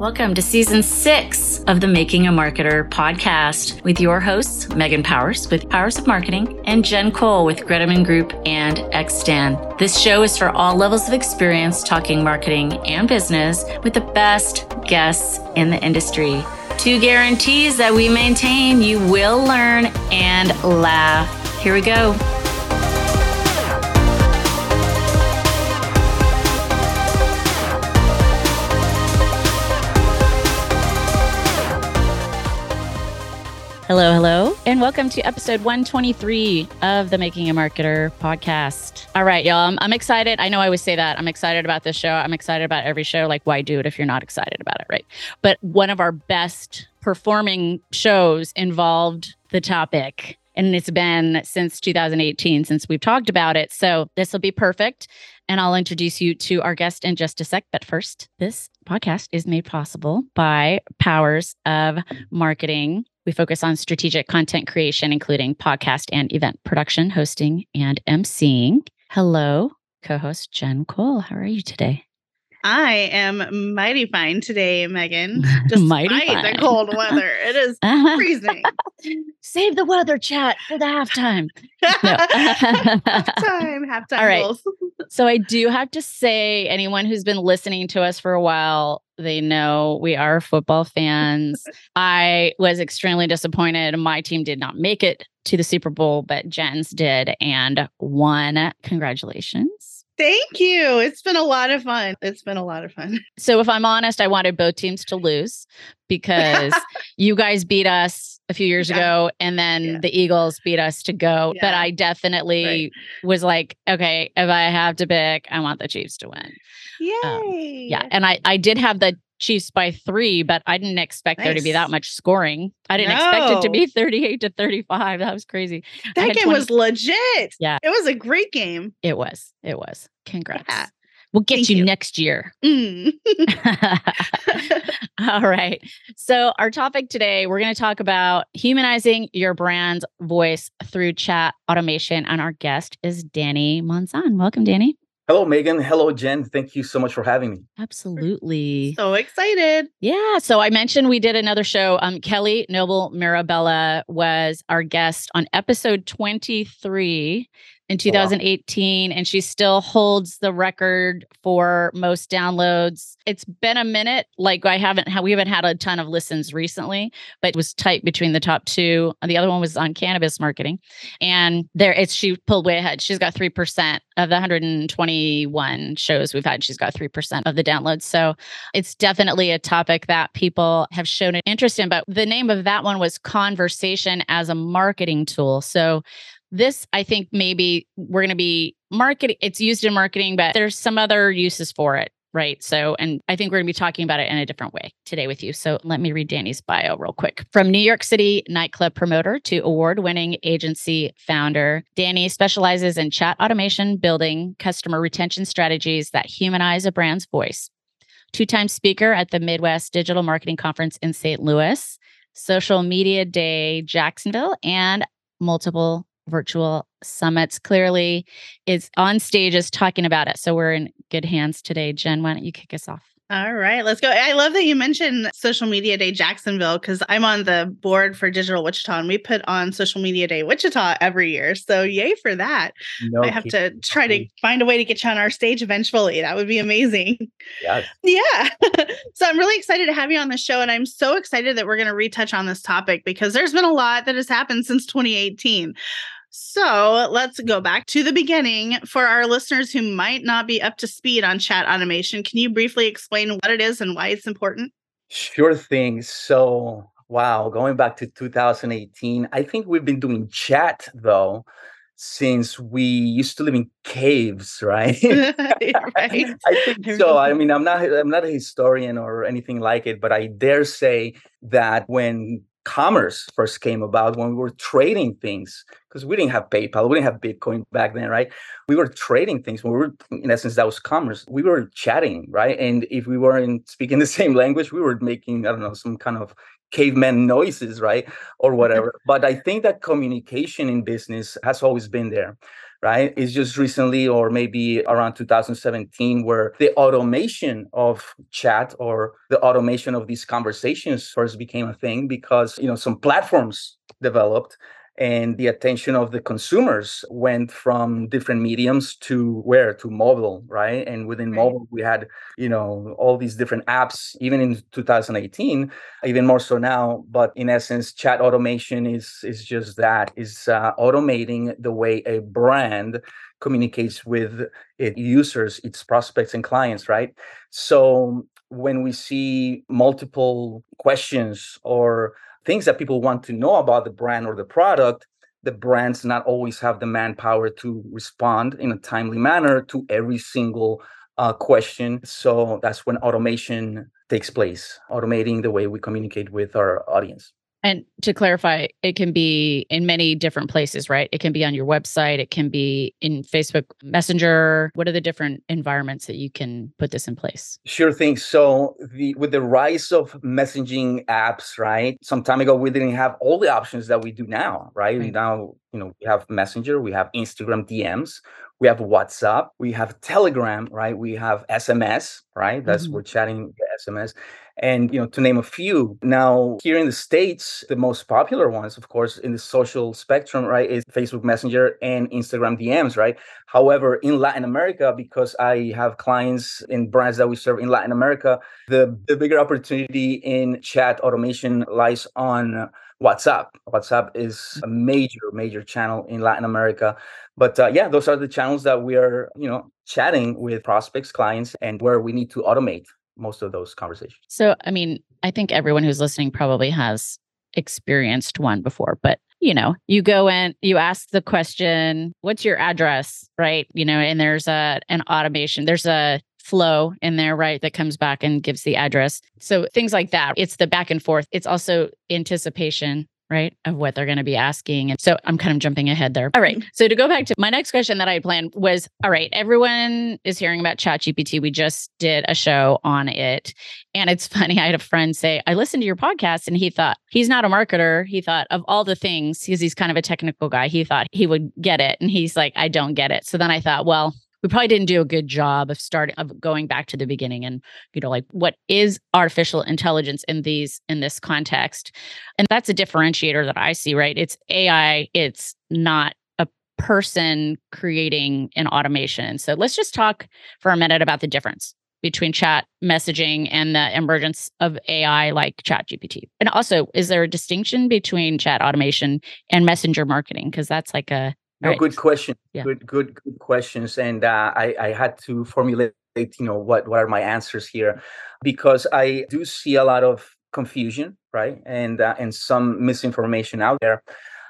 Welcome to season six of the Making a Marketer podcast with your hosts, Megan Powers with Powers of Marketing and Jen Cole with Greteman Group and Xstan. This show is for all levels of experience talking marketing and business with the best guests in the industry. Two guarantees that we maintain you will learn and laugh. Here we go. Hello, hello, and welcome to episode 123 of the Making a Marketer podcast. All right, y'all, I'm, I'm, excited. I know I always say that. I'm excited about this show. I'm excited about every show. Like, why do it if you're not excited about it, right? But one of our best performing shows involved the topic. And it's been since 2018 since we've talked about it. So this will be perfect. And I'll introduce you to our guest in just a sec. But first, this podcast is made possible by Powers of Marketing. We focus on strategic content creation, including podcast and event production, hosting, and emceeing. Hello, co host Jen Cole. How are you today? I am mighty fine today, Megan. Mighty fine. Despite the cold weather, it is freezing. Save the weather chat for the halftime. halftime, halftime. All right. so I do have to say, anyone who's been listening to us for a while, they know we are football fans. I was extremely disappointed. My team did not make it to the Super Bowl, but Jen's did and won. Congratulations. Thank you. It's been a lot of fun. It's been a lot of fun. So, if I'm honest, I wanted both teams to lose because you guys beat us a few years yeah. ago and then yeah. the Eagles beat us to go. Yeah. But I definitely right. was like, okay, if I have to pick, I want the Chiefs to win. Yay. Um, yeah. And I, I did have the Chiefs by three, but I didn't expect nice. there to be that much scoring. I didn't no. expect it to be 38 to 35. That was crazy. That game 20- was legit. Yeah. It was a great game. It was. It was. Congrats. Yeah. We'll get you, you, next year. Mm. All right. So, our topic today, we're going to talk about humanizing your brand's voice through chat automation. And our guest is Danny Monzon. Welcome, Danny. Hello, Megan. Hello, Jen. Thank you so much for having me. Absolutely. So excited. Yeah. So I mentioned we did another show. Um, Kelly Noble Mirabella was our guest on episode 23 in 2018 wow. and she still holds the record for most downloads. It's been a minute like I haven't we haven't had a ton of listens recently, but it was tight between the top two. The other one was on cannabis marketing. And there it's she pulled way ahead. She's got 3% of the 121 shows we've had. She's got 3% of the downloads. So it's definitely a topic that people have shown an interest in, but the name of that one was conversation as a marketing tool. So this, I think maybe we're going to be marketing. It's used in marketing, but there's some other uses for it. Right. So, and I think we're going to be talking about it in a different way today with you. So, let me read Danny's bio real quick. From New York City nightclub promoter to award winning agency founder, Danny specializes in chat automation, building customer retention strategies that humanize a brand's voice. Two time speaker at the Midwest Digital Marketing Conference in St. Louis, Social Media Day Jacksonville, and multiple virtual summits clearly is on stages talking about it. So we're in good hands today. Jen, why don't you kick us off? All right, let's go. I love that you mentioned Social Media Day Jacksonville because I'm on the board for Digital Wichita and we put on Social Media Day Wichita every year. So, yay for that. No, I have to try to find a way to get you on our stage eventually. That would be amazing. Yes. Yeah. so, I'm really excited to have you on the show. And I'm so excited that we're going to retouch on this topic because there's been a lot that has happened since 2018. So let's go back to the beginning. For our listeners who might not be up to speed on chat automation, can you briefly explain what it is and why it's important? Sure thing. So, wow, going back to 2018, I think we've been doing chat though since we used to live in caves, right? right. I think so. I mean, I'm not I'm not a historian or anything like it, but I dare say that when commerce first came about when we were trading things because we didn't have PayPal, we didn't have Bitcoin back then, right? We were trading things. We were, in essence, that was commerce. We were chatting, right? And if we weren't speaking the same language, we were making, I don't know, some kind of caveman noises, right? Or whatever. but I think that communication in business has always been there. Right? It's just recently, or maybe around 2017, where the automation of chat or the automation of these conversations first became a thing because you know some platforms developed and the attention of the consumers went from different mediums to where? To mobile right? And within mobile we had you know all these different apps even in 2018 even more so now. But in essence chat automation is is just that. Is uh, automating the way a brand communicates with its users its prospects and clients right? So when we see multiple questions or things that people want to know about the brand or the product the brands not always have the manpower to respond in a timely manner to every single uh, question. So that's when automation takes place automating the way we communicate with our audience and to clarify, it can be in many different places, right? It can be on your website, it can be in Facebook Messenger. What are the different environments that you can put this in place? Sure thing. So the with the rise of messaging apps, right? Some time ago we didn't have all the options that we do now, right? right. Now, you know, we have Messenger, we have Instagram DMs, we have WhatsApp, we have Telegram, right? We have SMS, right? That's mm-hmm. we're chatting SMS and you know to name a few now here in the states the most popular ones of course in the social spectrum right is facebook messenger and instagram dms right however in latin america because i have clients in brands that we serve in latin america the, the bigger opportunity in chat automation lies on whatsapp whatsapp is a major major channel in latin america but uh, yeah those are the channels that we are you know chatting with prospects clients and where we need to automate most of those conversations. So, I mean, I think everyone who's listening probably has experienced one before, but you know, you go in, you ask the question, what's your address, right? You know, and there's a an automation, there's a flow in there, right, that comes back and gives the address. So things like that. It's the back and forth. It's also anticipation right? Of what they're going to be asking. And so I'm kind of jumping ahead there. All right. So to go back to my next question that I had planned was all right, everyone is hearing about ChatGPT. We just did a show on it. And it's funny, I had a friend say, I listened to your podcast and he thought he's not a marketer. He thought of all the things, because he's kind of a technical guy, he thought he would get it. And he's like, I don't get it. So then I thought, well, we probably didn't do a good job of starting of going back to the beginning and you know like what is artificial intelligence in these in this context and that's a differentiator that i see right it's ai it's not a person creating an automation so let's just talk for a minute about the difference between chat messaging and the emergence of AI like Chat GPT? And also, is there a distinction between chat automation and messenger marketing? Because that's like a no, right. good question. Yeah. Good, good, good questions. And uh, I, I had to formulate, you know, what what are my answers here, because I do see a lot of confusion, right, and uh, and some misinformation out there.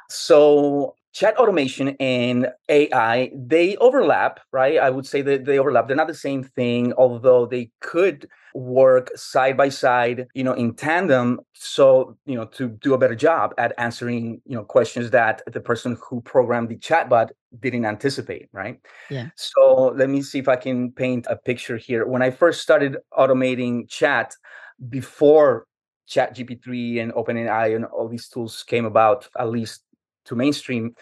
So chat automation and AI, they overlap, right? I would say that they overlap. They're not the same thing, although they could work side by side, you know, in tandem. So, you know, to do a better job at answering, you know, questions that the person who programmed the chatbot didn't anticipate, right? Yeah. So let me see if I can paint a picture here. When I first started automating chat before chat gp3 and openai and all these tools came about at least to mainstream,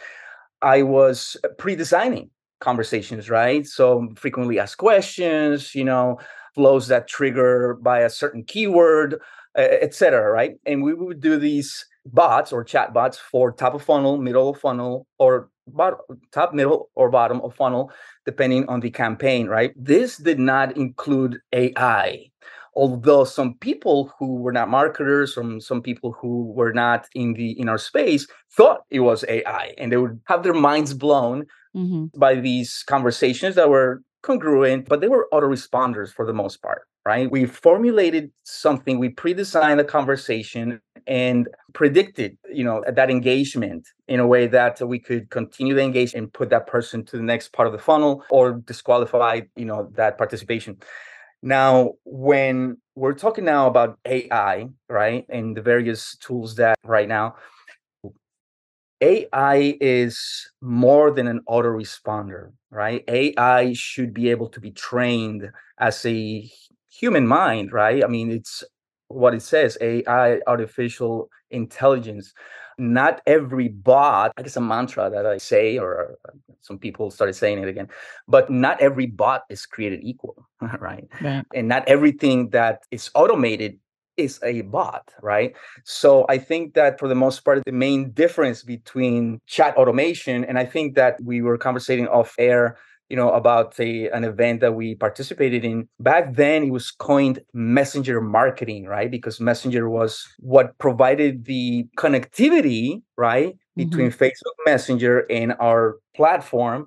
I was pre-designing conversations, right? So frequently asked questions, you know, flows that trigger by a certain keyword, etc. Right? And we would do these bots or chat bots for top of funnel, middle of funnel, or bottom, top, middle, or bottom of funnel, depending on the campaign. Right? This did not include AI although some people who were not marketers or some people who were not in the in our space thought it was ai and they would have their minds blown mm-hmm. by these conversations that were congruent but they were autoresponders for the most part right? We formulated something we pre-designed a conversation and predicted you know that engagement in a way that we could continue the engagement and put that person to the next part of the funnel or disqualify you know that participation. Now, when we're talking now about AI, right, and the various tools that right now, AI is more than an autoresponder, right? AI should be able to be trained as a human mind, right? I mean, it's what it says AI, artificial intelligence. not every bot, I guess a mantra that I say, or some people started saying it again, but not every bot is created equal, right? right? And not everything that is automated is a bot, right? So I think that for the most part, the main difference between chat automation, and I think that we were conversating off air you know about a, an event that we participated in back then it was coined messenger marketing right because messenger was what provided the connectivity right between mm-hmm. facebook messenger and our platform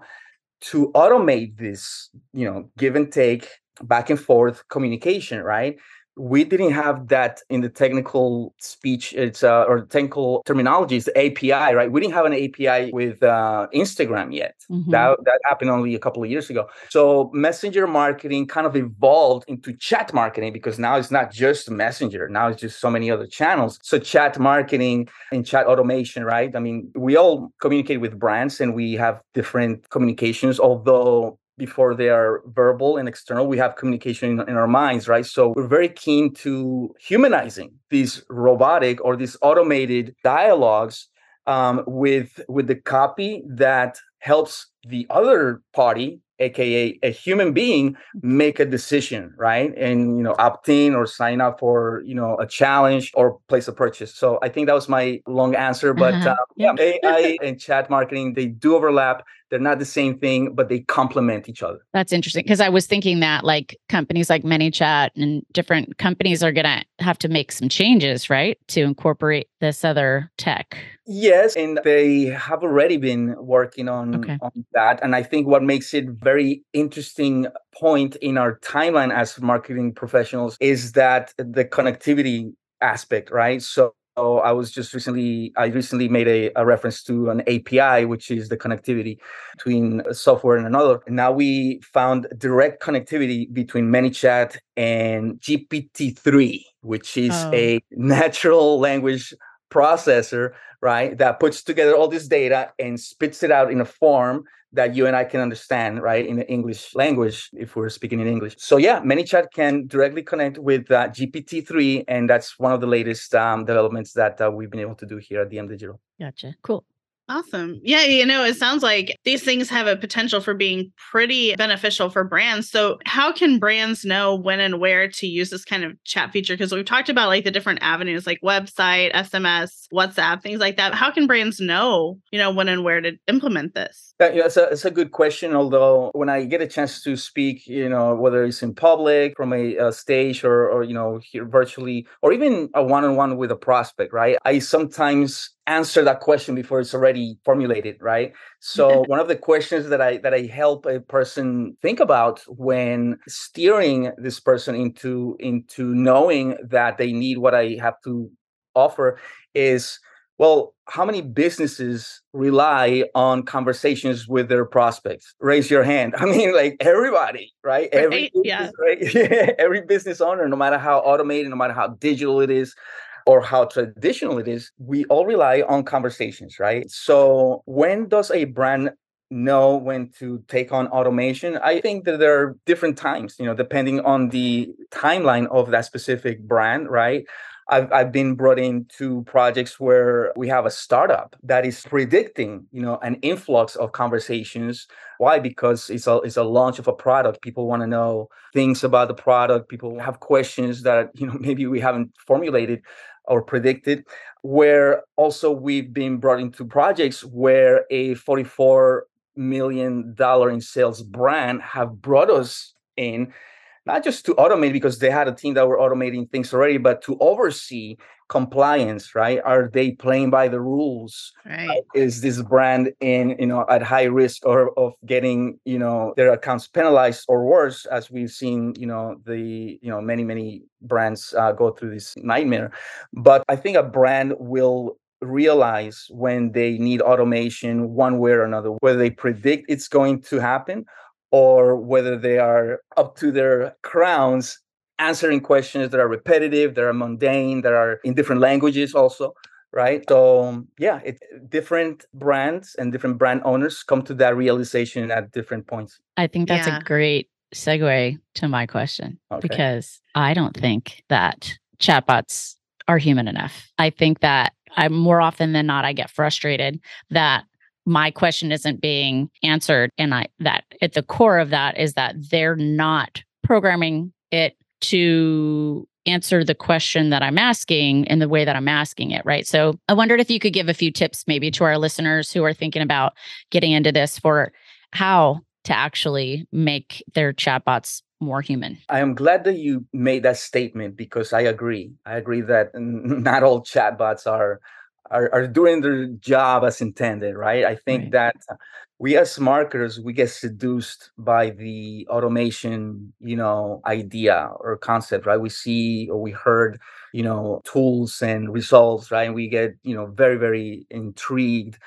to automate this you know give and take back and forth communication right we didn't have that in the technical speech it's uh, or technical terminology it's the api right? We didn't have an api with uh, instagram yet. Mm-hmm. that that happened only a couple of years ago. So messenger marketing kind of evolved into chat marketing because now it's not just messenger now it's just so many other channels. So chat marketing and chat automation right? I mean we all communicate with brands and we have different communications although before they are verbal and external we have communication in, in, our minds right? So we're very keen to humanizing these robotic or these automated dialogues um, with with the copy that helps the other party aka a human being make a decision right? And you know opt in or sign up for you know a challenge or place a purchase. So i think that was my long answer but uh-huh. uh, yeah. Ai and chat marketing they do overlap. They're not the same thing but they complement each other. That's interesting because i was thinking that like companies like manychat and different companies are going to have to make some changes right to incorporate this other tech. Yes and they have already been working on, okay. on that and i think what makes it very interesting point in our timeline as marketing professionals is that the connectivity aspect right so I was just recently, I recently made a, a, reference to an API, which is the connectivity between software and another. And now we found direct connectivity between ManyChat and GPT-3, which is oh. a natural language processor, right? That puts together all this data and spits it out in a form that you and I can understand, right, in the English language, if we're speaking in English. So yeah, ManyChat can directly connect with uh, GPT-3, and that's one of the latest um, developments that uh, we've been able to do here at DM Digital. Gotcha. Cool. Awesome. Yeah, you know, it sounds like these things have a potential for being pretty beneficial for brands. So, how can brands know when and where to use this kind of chat feature? Because we've talked about like the different avenues like website, SMS, WhatsApp, things like that. How can brands know, you know, when and where to implement this? Yeah, it's a, it's a good question. Although, when I get a chance to speak, you know, whether it's in public, from a, a stage, or, or, you know, here virtually, or even a one on one with a prospect, right? I sometimes answer that question before it's already formulated right so one of the questions that i that i help a person think about when steering this person into into knowing that they need what i have to offer is well how many businesses rely on conversations with their prospects raise your hand i mean like everybody right, right? every yeah. Right? every business owner no matter how automated no matter how digital it is or how traditional it is, we all rely on conversations, right? So when does a brand know when to take on automation? I think that there are different times you know depending on the timeline of that specific brand right? I've, I've been brought into projects where we have a startup that is predicting you know an influx of conversations. Why? Because it's a it's a launch of a product. People want to know things about the product. People have questions that you know maybe we haven't formulated or predicted, where also we've been brought into projects where a 44 million dollar in sales brand have brought us in not just to automate because they had a team that were automating things already but to oversee compliance right? Are they playing by the rules? Right. Uh, is this brand in you know at high risk or of getting you know their accounts penalized or worse as we've seen you know the you know many many brands uh, go through this nightmare? But i think a brand will realize when they need automation one way or another whether they predict it's going to happen or whether they are up to their crowns answering questions that are repetitive, that are mundane, that are in different languages also, right? So um, yeah, it, different brands and different brand owners come to that realization at different points. I think that's yeah. a great segue to my question okay. because I don't think that chatbots are human enough. I think that I'm more often than not, I get frustrated that my question isn't being answered. And I that at the core of that is that they're not programming it to answer the question that I'm asking in the way that I'm asking it, right? So I wondered if you could give a few tips maybe to our listeners who are thinking about getting into this for how to actually make their chatbots more human. I am glad that you made that statement because I agree. I agree that not all chatbots are are, are doing their job as intended, right? I think right. that we as marketers we get seduced by the automation you know idea or concept right? We see or we heard you know tools and results right? And we get you know very very intrigued.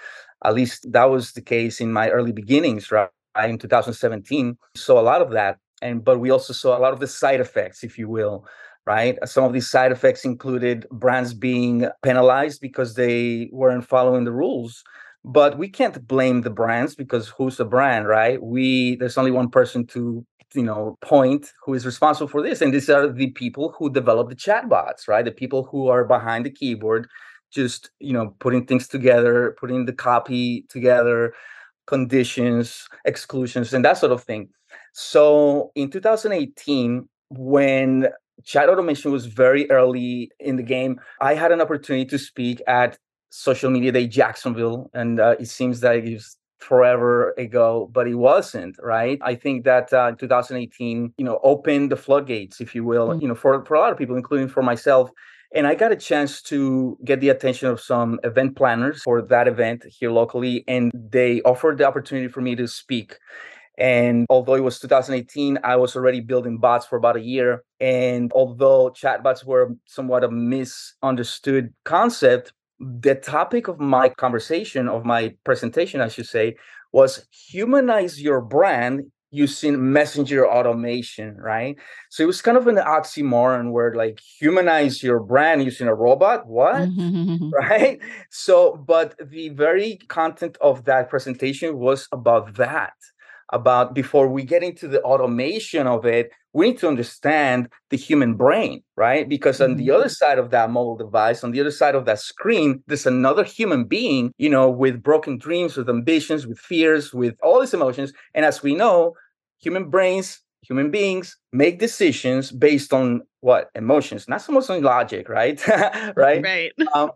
At least that was the case in my early beginnings right? In 2017 saw a lot of that. And but we also saw a lot of the side effects if you will right? Some of these side effects included brands being penalized because they weren't following the rules. But we can't blame the brands because who's the brand right? We there's only one person to you know point who is responsible for this and these are the people who develop the chatbots right? The people who are behind the keyboard just you know putting things together putting the copy together conditions exclusions and that sort of thing. So in 2018 when chat automation was very early in the game i had an opportunity to speak at social media day Jacksonville, and uh, it seems that it was forever ago, but it wasn't, right? I think that uh, 2018, you know, opened the floodgates, if you will, mm-hmm. you know, for, for a lot of people, including for myself. And I got a chance to get the attention of some event planners for that event here locally, and they offered the opportunity for me to speak. And although it was 2018, I was already building bots for about a year. And although chatbots were somewhat a misunderstood concept, the topic of my conversation, of my presentation, I should say, was humanize your brand using messenger automation, right? So it was kind of an oxymoron where like humanize your brand using a robot. What? right? So, but the very content of that presentation was about that about before we get into the automation of it, we need to understand the human brain, right? Because on the other mm-hmm. side of that mobile device, on the other side of that screen, there's another human being, you know, with broken dreams, with ambitions, with fears, with all these emotions. And as we know, human brains human beings make decisions based on what? Emotions not so much on logic right? Right? Right. Um,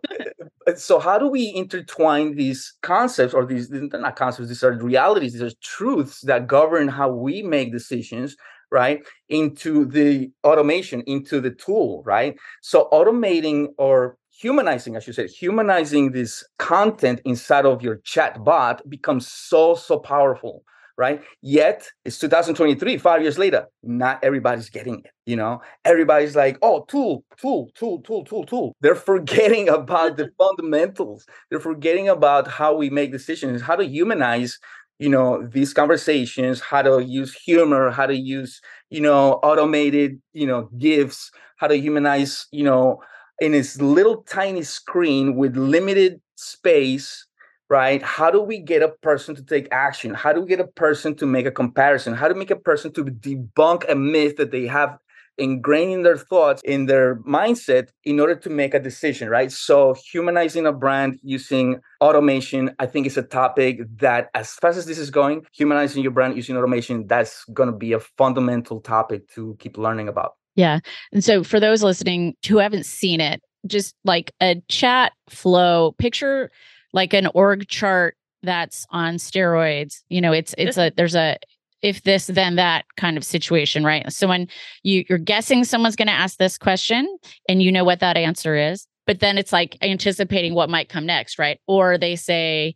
so how do we intertwine these concepts or these they're not concepts these are realities these are truths that govern how we make decisions right into the automation into the tool right? So automating or humanizing i should say humanizing this content inside of your chat bot becomes so so powerful right? Yet it's 2023, five years later, not everybody's getting it. You know, everybody's like, oh, tool, tool, tool, tool, tool, tool. They're forgetting about the fundamentals. They're forgetting about how we make decisions, how to humanize, you know, these conversations, how to use humor, how to use, you know, automated, you know, gifts, how to humanize, you know, in this little tiny screen with limited space right? How do we get a person to take action? How do we get a person to make a comparison? How do we make a person to debunk a myth that they have ingrained in their thoughts, in their mindset, in order to make a decision, right? So, humanizing a brand using automation, I think is a topic that, as fast as this is going, humanizing your brand using automation, that's going to be a fundamental topic to keep learning about. Yeah. And so, for those listening who haven't seen it, just like a chat flow, picture like an org chart that's on steroids. You know, it's it's a there's a if this then that kind of situation, right? So when you you're guessing someone's going to ask this question and you know what that answer is, but then it's like anticipating what might come next, right? Or they say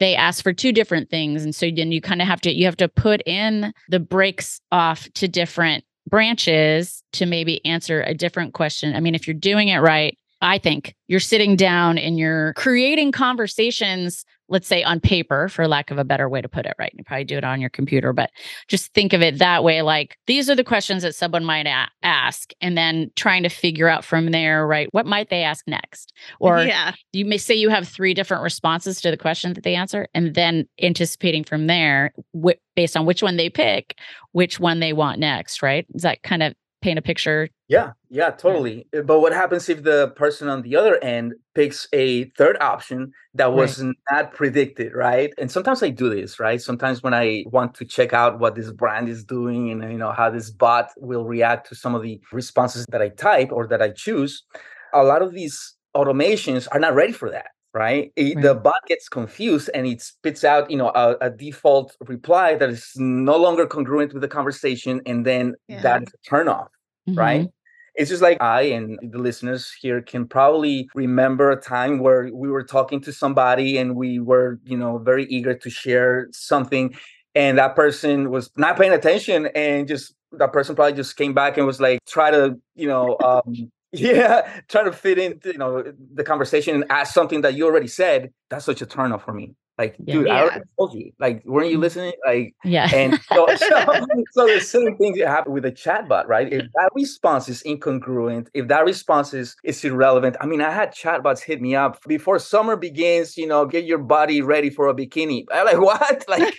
they ask for two different things and so then you kind of have to you have to put in the breaks off to different branches to maybe answer a different question. I mean, if you're doing it right, I think you're sitting down and you're creating conversations, let's say on paper, for lack of a better way to put it, right? You probably do it on your computer, but just think of it that way. Like these are the questions that someone might a- ask, and then trying to figure out from there, right? What might they ask next? Or yeah. you may say you have three different responses to the question that they answer, and then anticipating from there, wh- based on which one they pick, which one they want next, right? Is that kind of paint a picture. Yeah, yeah, totally. Yeah. But what happens if the person on the other end picks a third option that was right. not predicted, right? And sometimes I do this, right? Sometimes when I want to check out what this brand is doing and you know how this bot will react to some of the responses that I type or that I choose, a lot of these automations are not ready for that right? Eh, it, right? The bot gets confused and it spits out, you know, a, a, default reply that is no longer congruent with the conversation, and then yeah. that's a turn off, mm-hmm. right? It's just like I and the listeners here can probably remember a time where we were talking to somebody and we were, you know, very eager to share something, and that person was not paying attention and just that person probably just came back and was like try to you know um, yeah try to fit into you know the conversation and ask something that you already said that's such a turn off for me like, yeah. dude, yeah. I already told you. Like, weren't you mm. listening? Like, yeah. And so, so, so the same things that happen with a chatbot, right? If that response is incongruent, if that response is, is irrelevant. I mean, I had chatbots hit me up before summer begins. You know, get your body ready for a bikini. I'm like, what? Like,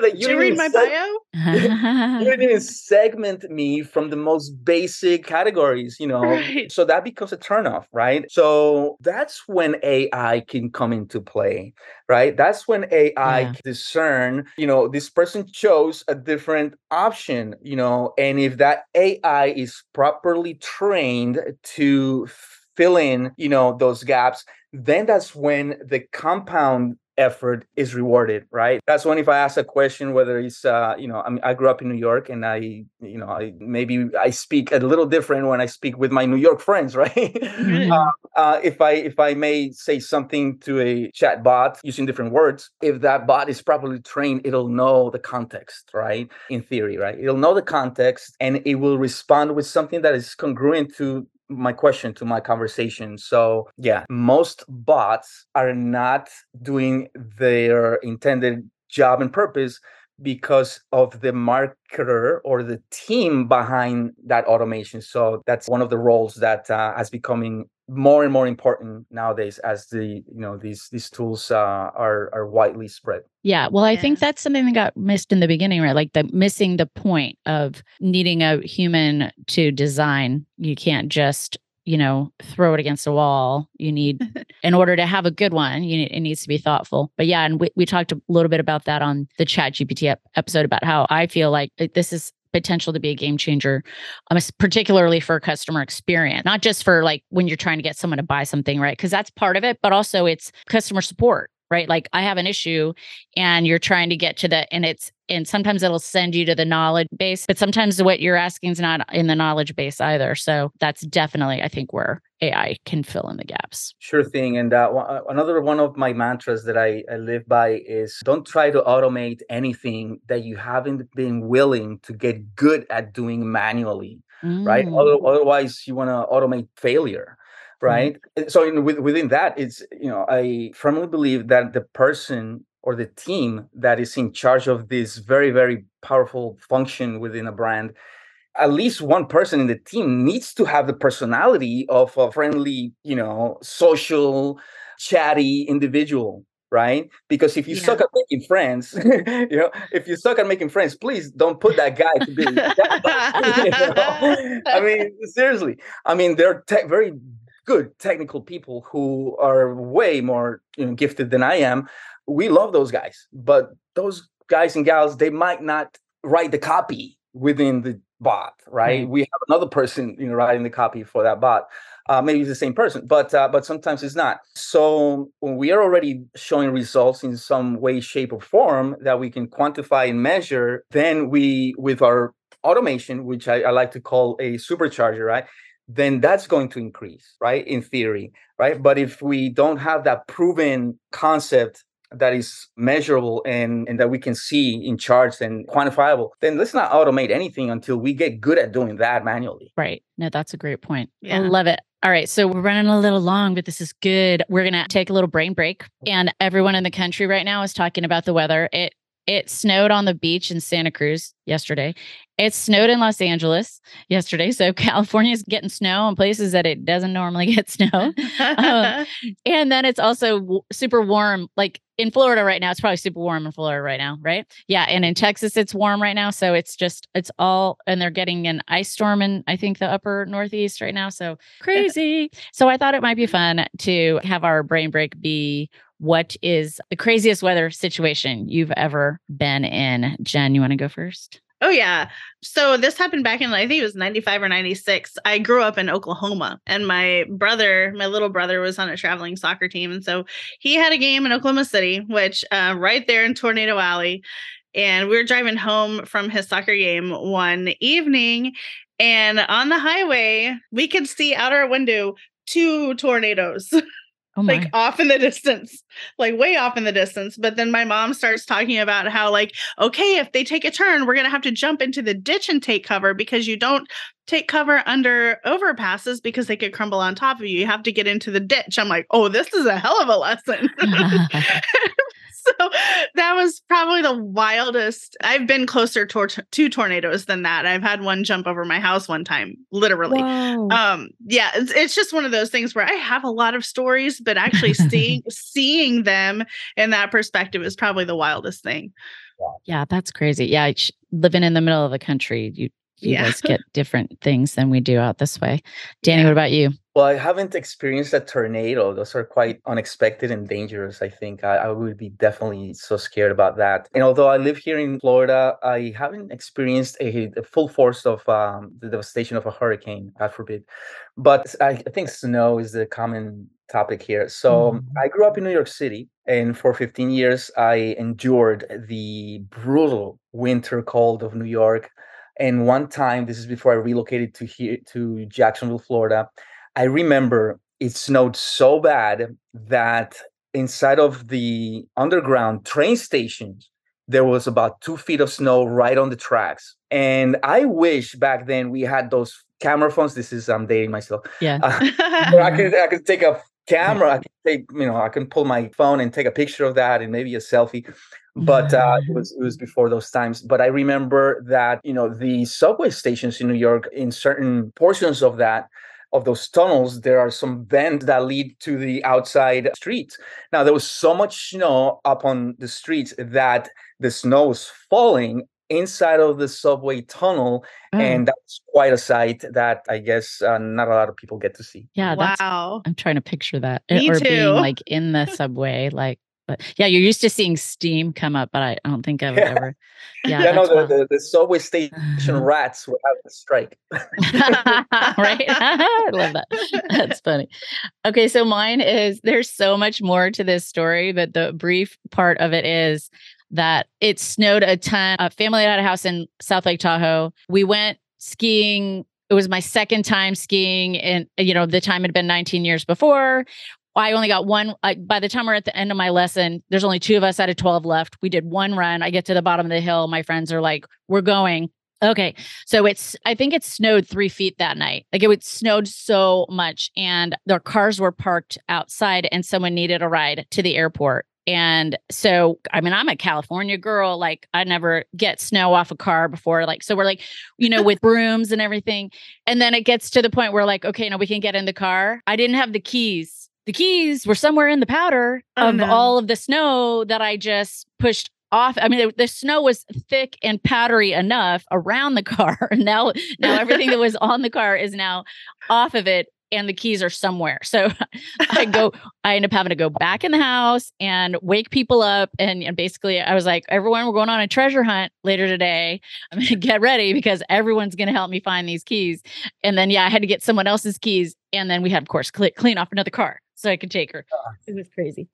like you, you read my bio? you didn't even segment me from the most basic categories. You know, right. so that becomes a turnoff, right? So that's when AI can come into play right? That's when AI yeah. discern, you know, this person chose a different option, you know, and if that AI is properly trained to fill in, you know, those gaps, then that's when the compound effort is rewarded right? That's when if i ask a question whether it's uh you know i mean i grew up in new york and i you know i maybe i speak a little different when i speak with my new york friends right? Mm-hmm. uh, uh, if i if i may say something to a chat bot using different words if that bot is properly trained it'll know the context right? In theory right? It'll know the context and it will respond with something that is congruent to my question to my conversation. So, yeah, most bots are not doing their intended job and purpose because of the marketer or the team behind that automation. So that's one of the roles that uh, has becoming more and more important nowadays as the you know these these tools uh, are are widely spread. Yeah, well, I yeah. think that's something that got missed in the beginning, right? Like the missing the point of needing a human to design. You can't just you know throw it against a wall you need in order to have a good one you need, it needs to be thoughtful but yeah and we, we talked a little bit about that on the chat gpt episode about how i feel like this is potential to be a game changer um, particularly for customer experience not just for like when you're trying to get someone to buy something right because that's part of it but also it's customer support right? Like I have an issue and you're trying to get to the, and it's, and sometimes it'll send you to the knowledge base, but sometimes what you're asking is not in the knowledge base either. So that's definitely, I think, where AI can fill in the gaps. Sure thing. And uh, uh, another one of my mantras that I, I live by is don't try to automate anything that you haven't been willing to get good at doing manually. Mm. Right. Otherwise, you want to automate failure right so in, with, within that it's you know i firmly believe that the person or the team that is in charge of this very very powerful function within a brand at least one person in the team needs to have the personality of a friendly you know social chatty individual right? Because if you yeah. suck at making friends, you know, if you suck at making friends, please don't put that guy to be. you know? I mean, seriously. I mean, they're te- very good technical people who are way more you know, gifted than I am. We love those guys, but those guys and gals, they might not write the copy within the bot, right? Mm. We have another person, you know, writing the copy for that bot. Uh, maybe it's the same person, but uh, but sometimes it's not. So when we are already showing results in some way, shape, or form that we can quantify and measure, then we with our automation, which I, I like to call a supercharger, right? then that's going to increase, right? In theory, right? But if we don't have that proven concept that is measurable and, and that we can see in charts and quantifiable, then let's not automate anything until we get good at doing that manually. Right. No, that's a great point. Yeah. I love it. All right. So we're running a little long, but this is good. We're going to take a little brain break. And everyone in the country right now is talking about the weather. It it snowed on the beach in Santa Cruz yesterday. It snowed in Los Angeles yesterday. So California is getting snow in places that it doesn't normally get snow. um, and then it's also w- super warm. Like in Florida right now, it's probably super warm in Florida right now, right? Yeah. And in Texas, it's warm right now. So it's just, it's all, and they're getting an ice storm in, I think, the upper Northeast right now. So crazy. so I thought it might be fun to have our brain break be what is the craziest weather situation you've ever been in? Jen, you want to go first? Oh yeah. So this happened back in I think it was 95 or 96. I grew up in Oklahoma and my brother, my little brother was on a traveling soccer team and so he had a game in Oklahoma City, which uh, right there in Tornado Alley and we were driving home from his soccer game one evening and on the highway we could see out our window two tornadoes Oh like off in the distance, like way off in the distance. But then my mom starts talking about how, like, okay, if they take a turn, we're going to have to jump into the ditch and take cover because you don't take cover under overpasses because they could crumble on top of you. You have to get into the ditch. I'm like, oh, this is a hell of a lesson. so that was probably the wildest. I've been closer to, to tornadoes than that. I've had one jump over my house one time, literally. Whoa. Um, yeah, it's, it's just one of those things where I have a lot of stories, but actually seeing seeing them in that perspective is probably the wildest thing. Yeah, that's crazy. Yeah, living in the middle of the country, you you yeah. guys get different things than we do out this way. Danny, yeah. what about you? Well, I haven't experienced a tornado. Those are quite unexpected and dangerous. I think I, I, would be definitely so scared about that. And although I live here in Florida, I haven't experienced a, a full force of um, the devastation of a hurricane, God forbid. But I, I think snow is the common topic here. So mm-hmm. I grew up in New York City, and for 15 years, I endured the brutal winter cold of New York. And one time, this is before I relocated to here to Jacksonville, Florida. I remember it snowed so bad that inside of the underground train stations, there was about two feet of snow right on the tracks. And I wish back then we had those camera phones. This is I'm dating myself. Yeah. Uh, I could I could take a camera. I can take, you know, I can pull my phone and take a picture of that and maybe a selfie. But uh, it was it was before those times. But I remember that you know the subway stations in New York, in certain portions of that, of those tunnels, there are some vents that lead to the outside streets. Now, there was so much snow up on the streets that the snow was falling inside of the subway tunnel oh. and that's quite a sight that i guess uh, not a lot of people get to see yeah wow i'm trying to picture that Me or too. being like in the subway like but yeah, you're used to seeing steam come up, but I don't think I've yeah. ever. Yeah, yeah no, the, the, the, subway station uh-huh. rats were having a strike. right? I love that. That's funny. Okay, so mine is there's so much more to this story, but the brief part of it is that it snowed a ton. A family had a house in South Lake Tahoe. We went skiing it was my second time skiing and you know the time had been 19 years before I only got one. I, by the time we're at the end of my lesson, there's only two of us out of 12 left. We did one run. I get to the bottom of the hill. My friends are like, we're going. Okay. So it's, I think it snowed three feet that night. Like it would snowed so much and their cars were parked outside and someone needed a ride to the airport. And so, I mean, I'm a California girl. Like, I never get snow off a car before. Like, so we're like, you know, with brooms and everything. And then it gets to the point where, like, okay, now we can get in the car. I didn't have the keys the keys were somewhere in the powder oh, of no. all of the snow that I just pushed off. I mean, the, the, snow was thick and powdery enough around the car. now, now everything that was on the car is now off of it, and the keys are somewhere. So I go, I end up having to go back in the house and wake people up. And, and basically, I was like, everyone, we're going on a treasure hunt later today. I'm going to get ready because everyone's going to help me find these keys. And then, yeah, I had to get someone else's keys. And then we had, of course, cl- clean off another car so I could take her. It was crazy.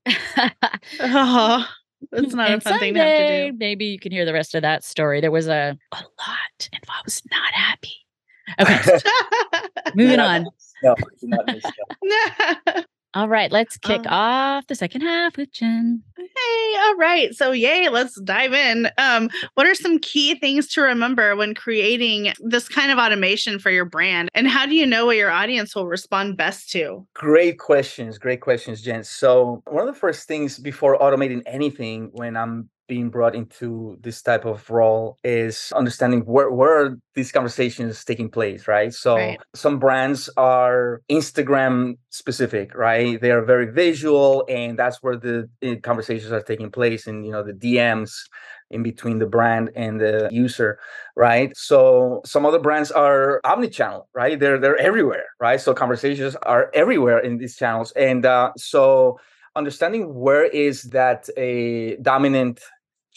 oh, that's not and a fun someday, thing to have to do. Maybe you can hear the rest of that story. There was a, a lot, and I was not happy. Okay, moving on. No, All right, let's kick um, off the second half with Jen. Hey, all right. So, yay, let's dive in. Um, what are some key things to remember when creating this kind of automation for your brand? And how do you know what your audience will respond best to? Great questions. Great questions, Jen. So, one of the first things before automating anything when I'm being brought into this type of role is understanding where where these conversations taking place, right? So right. some brands are Instagram specific, right? They are very visual, and that's where the eh, conversations are taking place, and you know the DMs in between the brand and the user, right? So some other brands are omni-channel, right? They're they're everywhere, right? So conversations are everywhere in these channels, and uh, so understanding where is that a dominant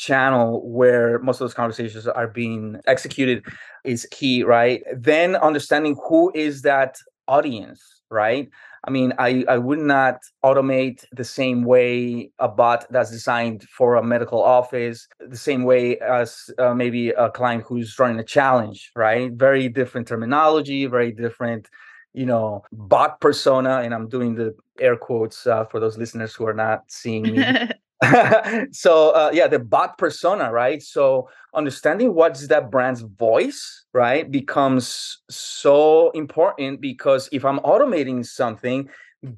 channel where most of those conversations are being executed is key, right? Then understanding who is that audience, right? I mean, I, I would not automate the same way a bot that's designed for a medical office, the same way as uh, maybe a client who's running a challenge, right? Very different terminology, very different, you know, bot persona. And I'm doing the air quotes uh, for those listeners who are not seeing me. so uh, yeah the bot persona right? So understanding what's that brand's voice right becomes so important because if i'm automating something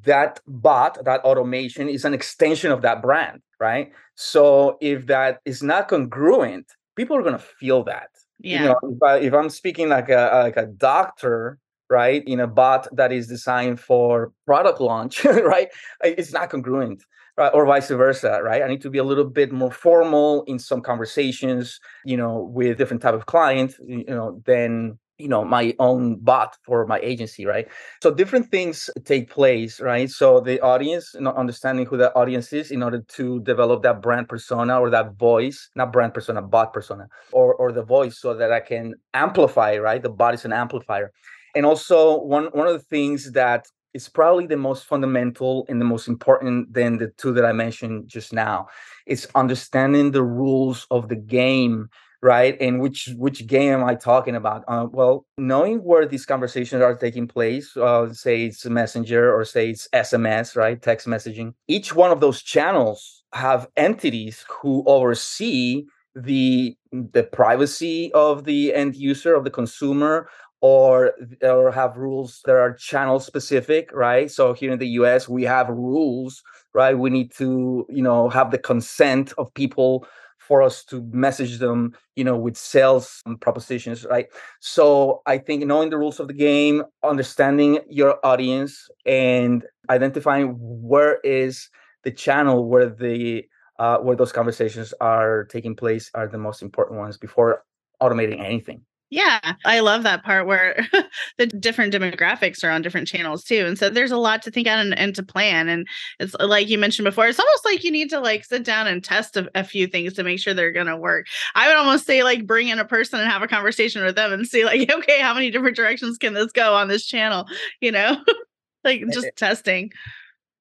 that bot that automation is an extension of that brand right? So if that is not congruent people are going to feel that yeah. you know, if, I, if i'm speaking like a like a doctor right in a bot that is designed for product launch right uh, it's not congruent right? or vice versa right? I need to be a little bit more formal in some conversations you know with different type of clients you know than you know my own bot for my agency right? So different things take place right? So the audience not understanding who that audience is in order to develop that brand persona or that voice not brand persona bot persona or or the voice so that i can amplify right? The bot is an amplifier and also one one of the things that is probably the most fundamental and the most important than the two that I mentioned just now. It's understanding the rules of the game, right? And which which game am I talking about? Uh, well, knowing where these conversations are taking place, uh, say it's Messenger or say it's SMS, right? Text messaging. Each one of those channels have entities who oversee the the privacy of the end user of the consumer or or have rules that are channel specific right? So here in the us we have rules right? We need to you know have the consent of people for us to message them you know with sales propositions right? So i think knowing the rules of the game understanding your audience and identifying where is the channel where the uh, where those conversations are taking place are the most important ones before automating anything yeah, I love that part where the different demographics are on different channels too. And so there's a lot to think out and, and, to plan. And it's uh, like you mentioned before, it's almost like you need to like sit down and test a, a few things to make sure they're going to work. I would almost say like bring in a person and have a conversation with them and see like, okay, how many different directions can this go on this channel? You know, like eh, just it, testing.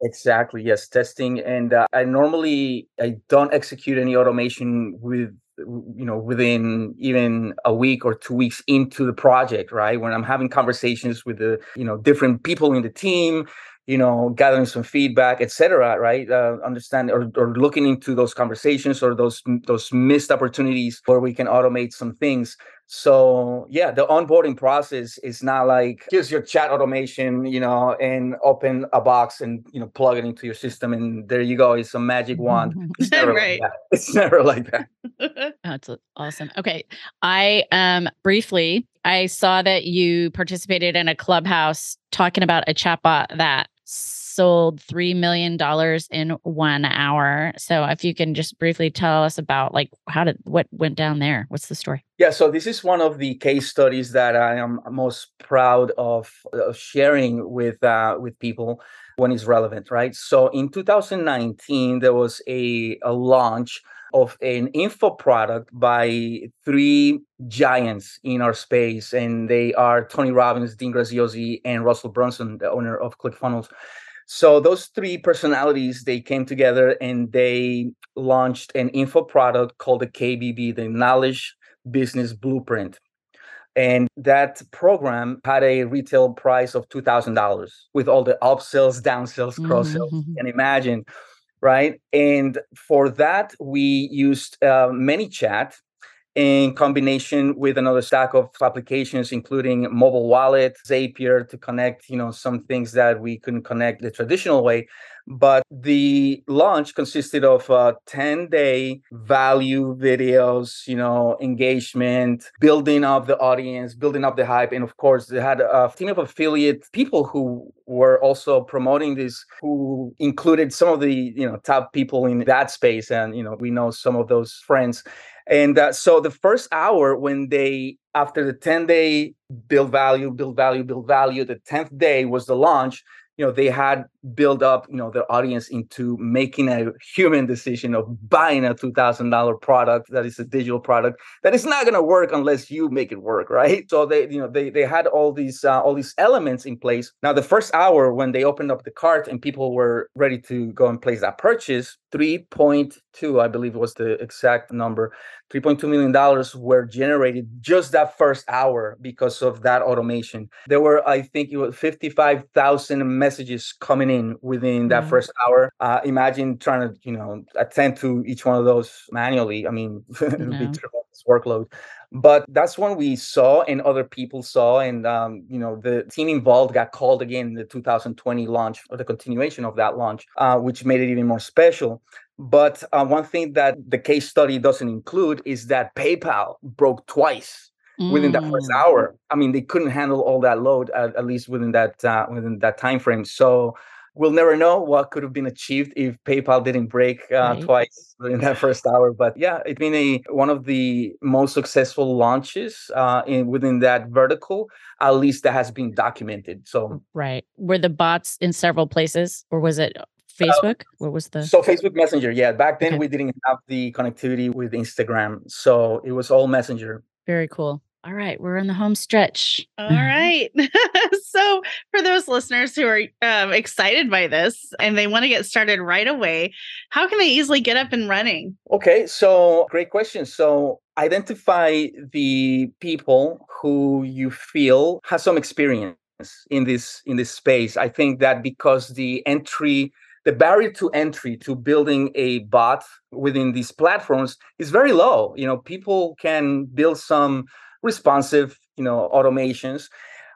Exactly. Yes, testing. And uh, I normally I don't execute any automation with you know within even a week or two weeks into the project right? When i'm having conversations with the you know different people in the team you know gathering some feedback etc right? Uh, understand or, or looking into those conversations or those those missed opportunities where we can automate some things so yeah the onboarding process is not like here's your chat automation you know and open a box and you know plug it into your system and there you go it's a magic wand. It's never right. like that. It's never like that. That's awesome. Okay i um briefly i saw that you participated in a clubhouse talking about a chatbot that sold $3 million in one hour. So if you can just briefly tell us about like how did what went down there? What's the story? Yeah, so this is one of the case studies that I am most proud of, of sharing with uh, with people when it's relevant, right? So in 2019, there was a, a launch of an info product by three giants in our space, and they are Tony Robbins, Dean Graziosi, and Russell Brunson, the owner of ClickFunnels. So those three personalities they came together and they launched an info product called the KBB, the Knowledge Business Blueprint. And that program had a retail price of $2,000 with all the upsells, downsells, cross sells. Mm-hmm. And imagine, right? And for that, we used uh, ManyChat, in combination with another stack of applications, including mobile wallet, Zapier to connect, you know, some things that we couldn't connect the traditional way. But the launch consisted of uh, 10 day value videos, you know, engagement, building up the audience, building up the hype. And of course, they had a team of affiliate people who were also promoting this, who included some of the, you know, top people in that space. And, you know, we know some of those friends. And uh, so the first hour when they, after the 10 day build value, build value, build value, the 10th day was the launch you know they had built up you know their audience into making a human decision of buying a $2000 product that is a digital product that is not going to work unless you make it work right? So they you know they they had all these uh, all these elements in place. Now the first hour when they opened up the cart and people were ready to go and place that purchase 3.2 i believe was the exact number 3.2 million dollars were generated just that first hour because of that automation. There were i think it was 55000 messages coming in within that mm-hmm. first hour. Uh, imagine trying to you know attend to each one of those manually. I mean it would be tremendous workload. But that's when we saw and other people saw and um, you know the team involved got called again in the 2020 launch or the continuation of that launch uh, which made it even more special but uh, one thing that the case study doesn't include is that paypal broke twice within that first mm. hour i mean they couldn't handle all that load at, at least within that uh, within that time frame so we'll never know what could have been achieved if PayPal didn't break uh, right. twice in that first hour. But yeah, it's been a one of the most successful launches uh, in within that vertical, at least that has been documented. So right, were the bots in several places, or was it? Facebook? Uh, what was the so Facebook Messenger? Yeah, back then okay. we didn't have the connectivity with Instagram, so it was all Messenger. Very cool. All right, we're in the home stretch. All right. so, for those listeners who are um, excited by this and they want to get started right away, how can they easily get up and running? Okay, so great question. So, identify the people who you feel has some experience in this in this space. I think that because the entry the barrier to entry to building a bot within these platforms is very low. You know, people can build some responsive, you know, automations.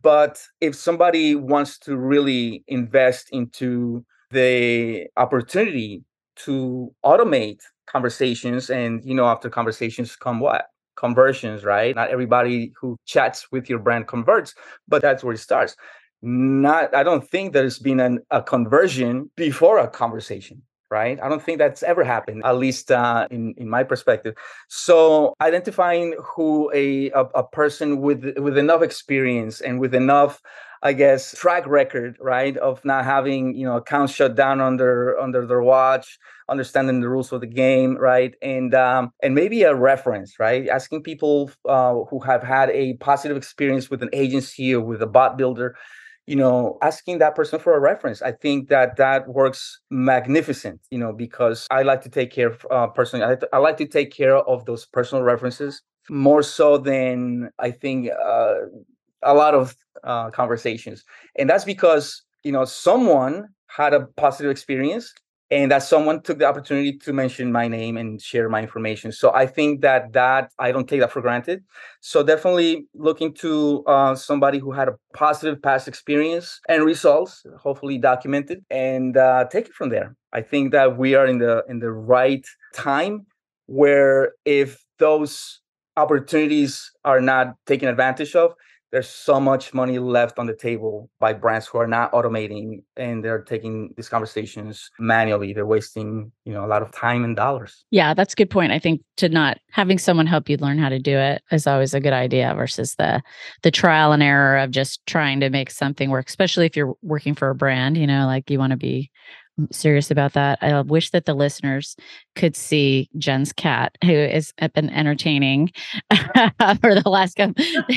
But if somebody wants to really invest into the opportunity to automate conversations and you know after conversations come what conversions right not everybody who chats with your brand converts but that's where it starts not i don't think there's been an, a conversion before a conversation right? I don't think that's ever happened, at least uh, in in my perspective. So identifying who a, a, a person with with enough experience and with enough I guess track record, right, of not having you know accounts shut down under under their watch, understanding the rules of the game, right, and um, and maybe a reference, right, asking people uh, who have had a positive experience with an agency or with a bot builder you know asking that person for a reference. I think that that works magnificent you know because i like to take care of uh, personally I, I like to take care of those personal references more so than i think uh, a lot of uh, conversations. And that's because you know someone had a positive experience and that someone took the opportunity to mention my name and share my information. So i think that that i don't take that for granted. So definitely looking to uh, somebody who had a positive past experience and results hopefully documented and uh, take it from there. I think that we are in the in the right time where if those opportunities are not taken advantage of there's so much money left on the table by brands who are not automating and they're taking these conversations manually. They're wasting you know a lot of time and dollars. Yeah that's a good point. I think to not having someone help you learn how to do it is always a good idea versus the the trial and error of just trying to make something work especially if you're working for a brand you know like you want to be serious about that. I wish that the listeners could see Jen's cat, who has uh, been entertaining for the last couple.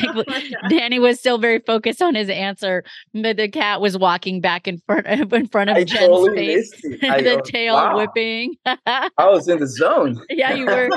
oh Danny was still very focused on his answer, but the cat was walking back in front in front of I Jen's totally face, the tail wow. whipping. I was in the zone. yeah, you were.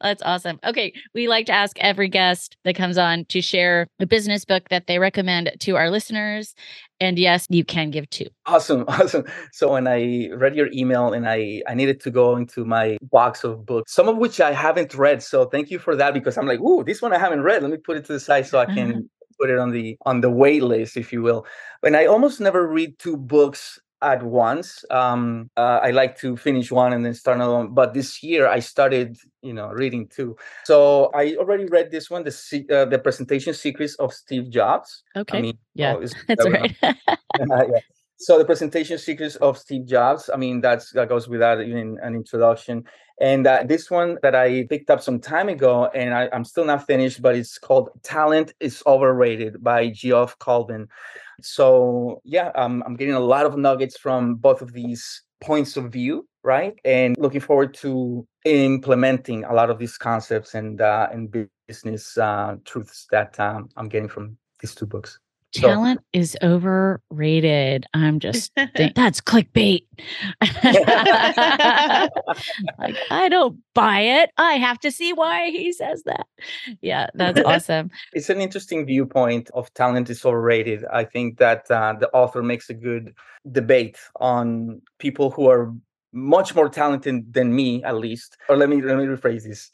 That's awesome. Okay, we like to ask every guest that comes on to share a business book that they recommend to our listeners and yes, you can give two. Awesome. Awesome. So when I read your email and I, I needed to go into my box of books, some of which I haven't read. So thank you for that because I'm like, ooh, this one I haven't read. Let me put it to the side so I can put it on the on the wait list, if you will. And I almost never read two books at once. Um, uh, I like to finish one and then start another one. But this year I started, you know, reading two. So I already read this one, the uh, the presentation secrets of Steve Jobs. Okay. I mean, yeah, oh, that's right. yeah. So the presentation secrets of Steve Jobs. I mean, that's that goes without even an introduction. And uh, this one that I picked up some time ago, and I, am still not finished, but it's called "Talent is Overrated" by Geoff Colvin. So yeah, um, I'm getting a lot of nuggets from both of these points of view, right? And looking forward to implementing a lot of these concepts and uh, and business uh, truths that um, I'm getting from these two books. Talent so. is overrated. I'm just think, that's clickbait. like I don't buy it. I have to see why he says that. Yeah, that's awesome. it's an interesting viewpoint of talent is overrated. I think that uh, the author makes a good debate on people who are much more talented than me, at least. Or let me let me rephrase this.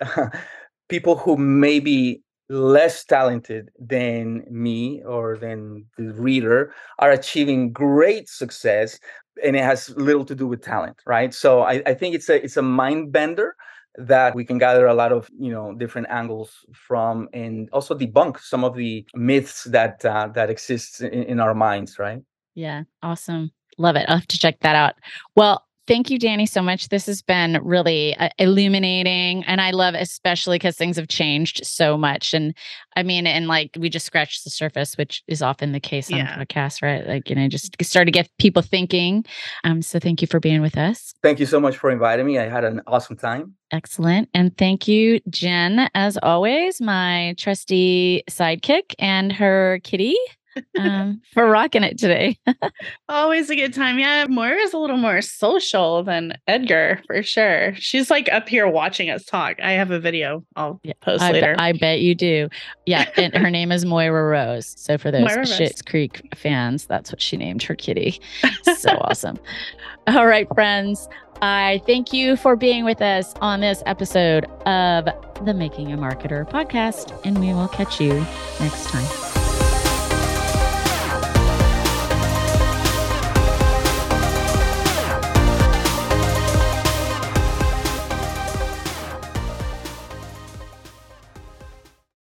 people who maybe less talented than me or than the reader are achieving great success and it has little to do with talent right? So I, I, think it's a it's a mind bender that we can gather a lot of you know different angles from and also debunk some of the myths that uh, that exists in, in our minds right? Yeah awesome. Love it. I'll have to check that out. Well Thank you, Danny, so much. This has been really uh, illuminating. And I love, especially because things have changed so much. And I mean, and like we just scratched the surface, which is often the case on yeah. podcasts, right? Like, you know, just start to get people thinking. Um, so thank you for being with us. Thank you so much for inviting me. I had an awesome time. Excellent. And thank you, Jen, as always, my trusty sidekick and her kitty um, for rocking it today. Always a good time. Yeah, Moira is a little more social than Edgar for sure. She's like up here watching us talk. I have a video I'll yeah, post I later. Be- I bet you do. Yeah, and her name is Moira Rose. So for those Schitt's Creek fans, that's what she named her kitty. So awesome. All right, friends. I thank you for being with us on this episode of the Making a Marketer podcast, and we will catch you next time.